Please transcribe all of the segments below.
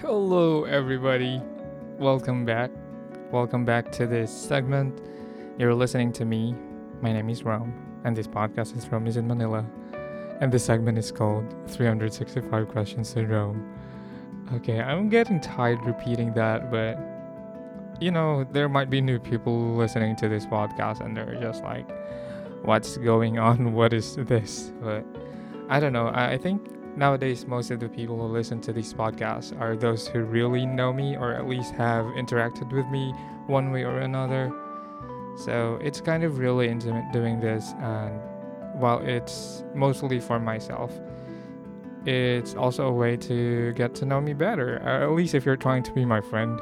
Hello, everybody. Welcome back. Welcome back to this segment. You're listening to me. My name is Rome, and this podcast is Rome is in Manila. And this segment is called 365 Questions to Rome. Okay, I'm getting tired repeating that, but you know, there might be new people listening to this podcast and they're just like, what's going on? What is this? But I don't know. I, I think nowadays most of the people who listen to these podcasts are those who really know me or at least have interacted with me one way or another. So it's kind of really intimate doing this and while it's mostly for myself, it's also a way to get to know me better, at least if you're trying to be my friend.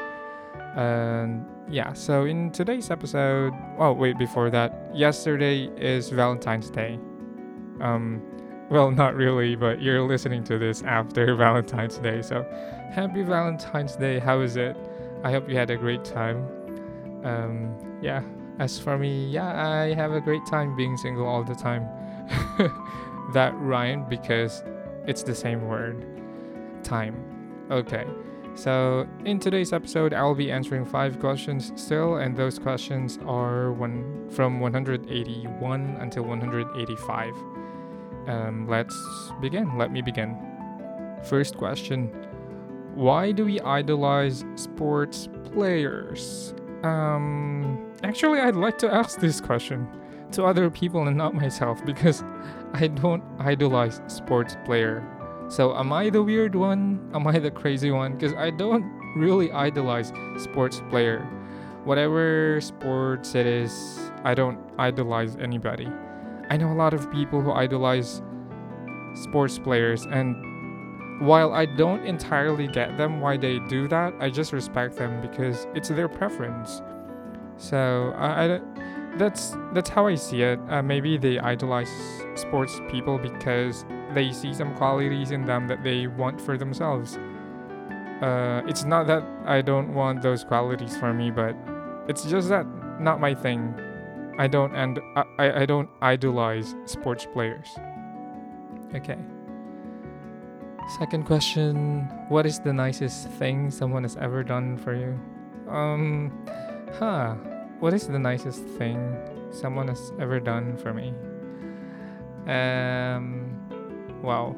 And yeah, so in today's episode, oh wait, before that, yesterday is Valentine's Day. Um, well, not really, but you're listening to this after Valentine's Day, so happy Valentine's Day. How is it? I hope you had a great time. Um, yeah, as for me, yeah, I have a great time being single all the time. that rhymed because it's the same word. Time. Okay. So, in today's episode, I'll be answering five questions still, and those questions are one from 181 until 185. Um, let's begin. Let me begin. First question Why do we idolize sports players? Um, actually, I'd like to ask this question to other people and not myself because I don't idolize sports player. So am I the weird one? Am I the crazy one? Because I don't really idolize sports player. Whatever sports it is, I don't idolize anybody. I know a lot of people who idolize sports players and while I don't entirely get them why they do that, I just respect them because it's their preference. So I, I that's that's how I see it. Uh, maybe they idolize sports people because they see some qualities in them that they want for themselves. Uh, it's not that I don't want those qualities for me, but it's just that not my thing. I don't and I, I don't idolize sports players. Okay. Second question What is the nicest thing someone has ever done for you? Um, huh. What is the nicest thing someone has ever done for me? Um, wow.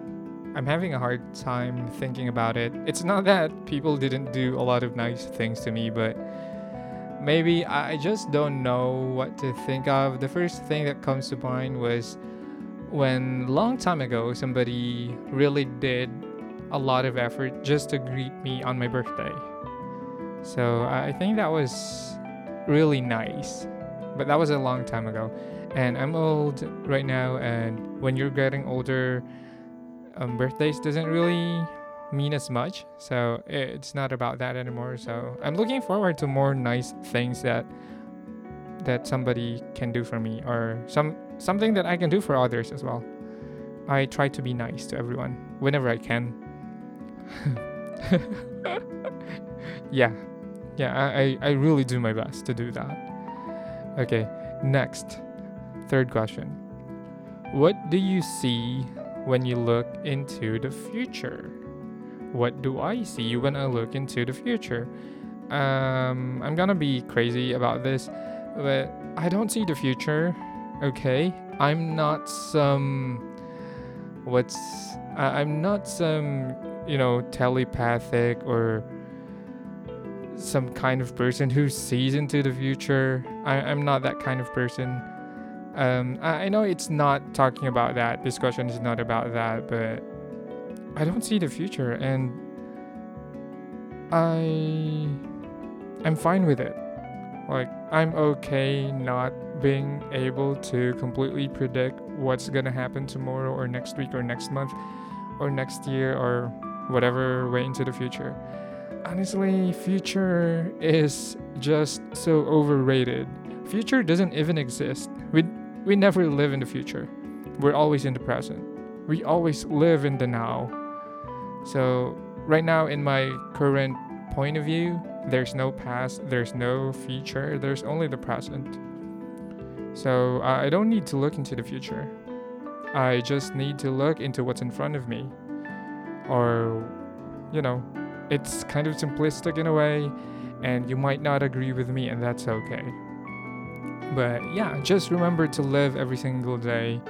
I'm having a hard time thinking about it. It's not that people didn't do a lot of nice things to me, but maybe I just don't know what to think of. The first thing that comes to mind was when long time ago somebody really did a lot of effort just to greet me on my birthday. So I think that was really nice. But that was a long time ago. And I'm old right now, and when you're getting older, um, birthdays doesn't really mean as much. So it's not about that anymore. So I'm looking forward to more nice things that that somebody can do for me or some something that I can do for others as well. I try to be nice to everyone whenever I can. yeah, yeah, I, I really do my best to do that. Okay, next. Third question. What do you see when you look into the future? What do I see when I look into the future? Um, I'm gonna be crazy about this, but I don't see the future. Okay, I'm not some. What's. I'm not some, you know, telepathic or some kind of person who sees into the future. I, I'm not that kind of person. Um, I, I know it's not talking about that. This question is not about that, but I don't see the future, and I I'm fine with it. Like I'm okay not being able to completely predict what's gonna happen tomorrow or next week or next month or next year or whatever way into the future honestly, future is just so overrated. Future doesn't even exist. We we never live in the future. We're always in the present. We always live in the now. So, right now in my current point of view, there's no past, there's no future, there's only the present. So, I don't need to look into the future. I just need to look into what's in front of me. Or, you know, it's kind of simplistic in a way, and you might not agree with me, and that's okay. But yeah, just remember to live every single day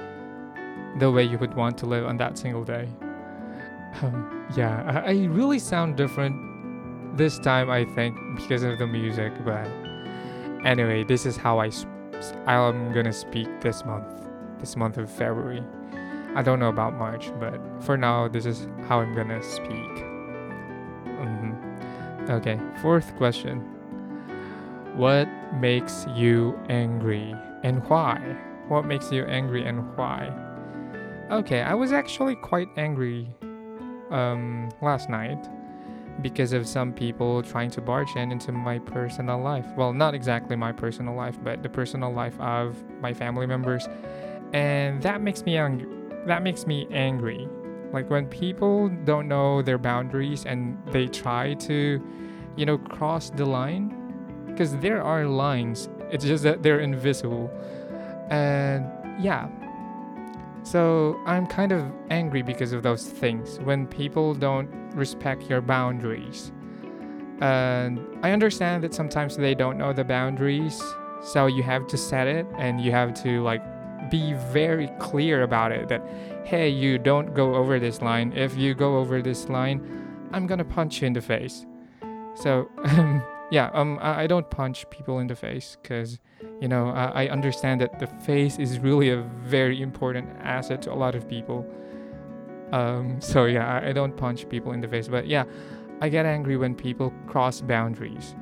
the way you would want to live on that single day. Um, yeah, I, I really sound different this time, I think, because of the music, but anyway, this is how I I'm gonna speak this month, this month of February. I don't know about March, but for now, this is how I'm gonna speak. Mm-hmm. Okay, fourth question. What makes you angry and why? What makes you angry and why? Okay, I was actually quite angry um, last night because of some people trying to barge in into my personal life. Well, not exactly my personal life, but the personal life of my family members, and that makes me angry. That makes me angry. Like when people don't know their boundaries and they try to, you know, cross the line, because there are lines. It's just that they're invisible, and yeah, so I'm kind of angry because of those things when people don't respect your boundaries. And I understand that sometimes they don't know the boundaries, so you have to set it and you have to like be very clear about it that hey, you don't go over this line. If you go over this line, I'm to punch you in the face. So yeah, um, I don't punch people in the face because, you know, I, I understand that the face is really a very important asset to a lot of people. Um, so yeah, I, I don't punch people in the face, but yeah, I get angry when people cross boundaries.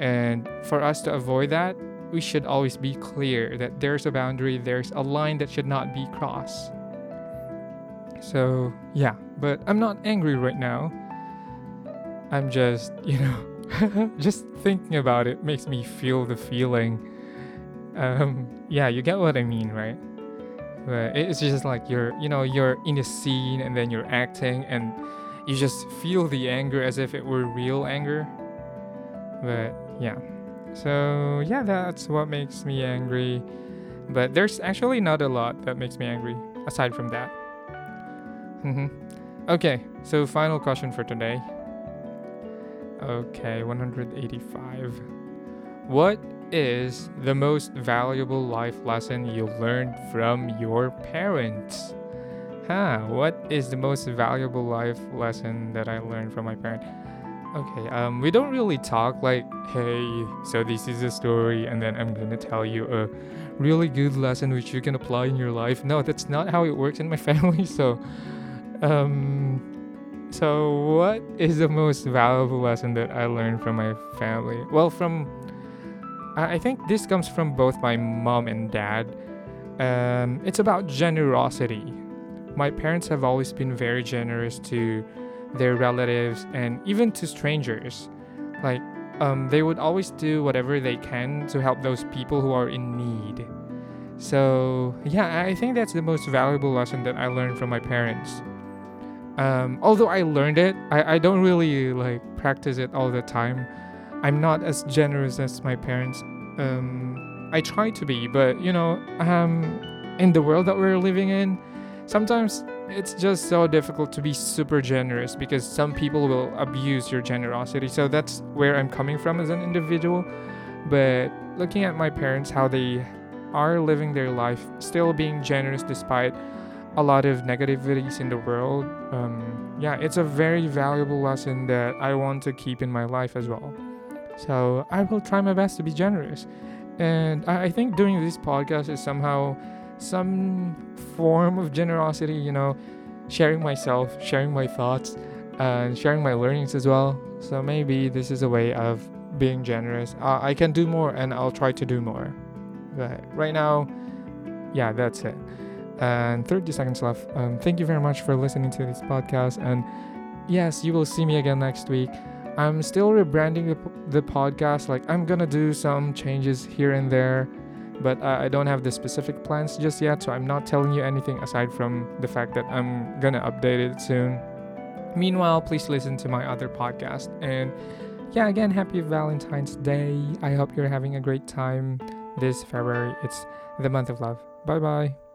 And for us to avoid that, we should always be clear that there's a boundary, there's a line that should not be crossed. So, yeah, but I'm not angry right now. I'm just, you know, just thinking about it makes me feel the feeling. Um, yeah, you get what I mean, right? But it's just like you're, you know, you're in a scene and then you're acting and you just feel the anger as if it were real anger. But yeah. So yeah, that's what makes me angry. But there's actually not a lot that makes me angry aside from that. Mm-hmm. Okay, so final question for today. Okay, 185. What is the most valuable life lesson you learned from your parents? Huh, what is the most valuable life lesson that I learned from my parent? Okay, um, we don't really talk like, hey, so this is a story, and then I'm gonna tell you a really good lesson which you can apply in your life. No, that's not how it works in my family. So, um, so, what is the most valuable lesson that I learned from my family? Well, from I think this comes from both my mom and dad. Um, it's about generosity. My parents have always been very generous to their relatives and even to strangers. Like, um, they would always do whatever they can to help those people who are in need. So, yeah, I think that's the most valuable lesson that I learned from my parents um, although I learned it, I, I don't really like practice it all the time. I'm not as generous as my parents. Um, I try to be, but you know, um, in the world that we're living in, sometimes it's just so difficult to be super generous because some people will abuse your generosity. So that's where I'm coming from as an individual. But looking at my parents, how they are living their life, still being generous despite a lot of negativities in the world, um, yeah, it's a very valuable lesson that I want to keep in my life as well. So I will try my best to be generous. And I, think doing this podcast is somehow some form of generosity, you know, sharing myself, sharing my thoughts, and sharing my learnings as well. So maybe this is a way of being generous. Uh, I can do more and I'll try to do more. But right now, yeah, that's it and 30 seconds left. Um, thank you very much for listening to this podcast. And yes, you will see me again next week. I'm still rebranding the, the podcast. Like, I'm gonna do some changes here and there, but uh, I don't have the specific plans just yet. So, I'm not telling you anything aside from the fact that I'm gonna update it soon. Meanwhile, please listen to my other podcast. And yeah, again, happy Valentine's Day. I hope you're having a great time this February. It's the month of love. Bye bye.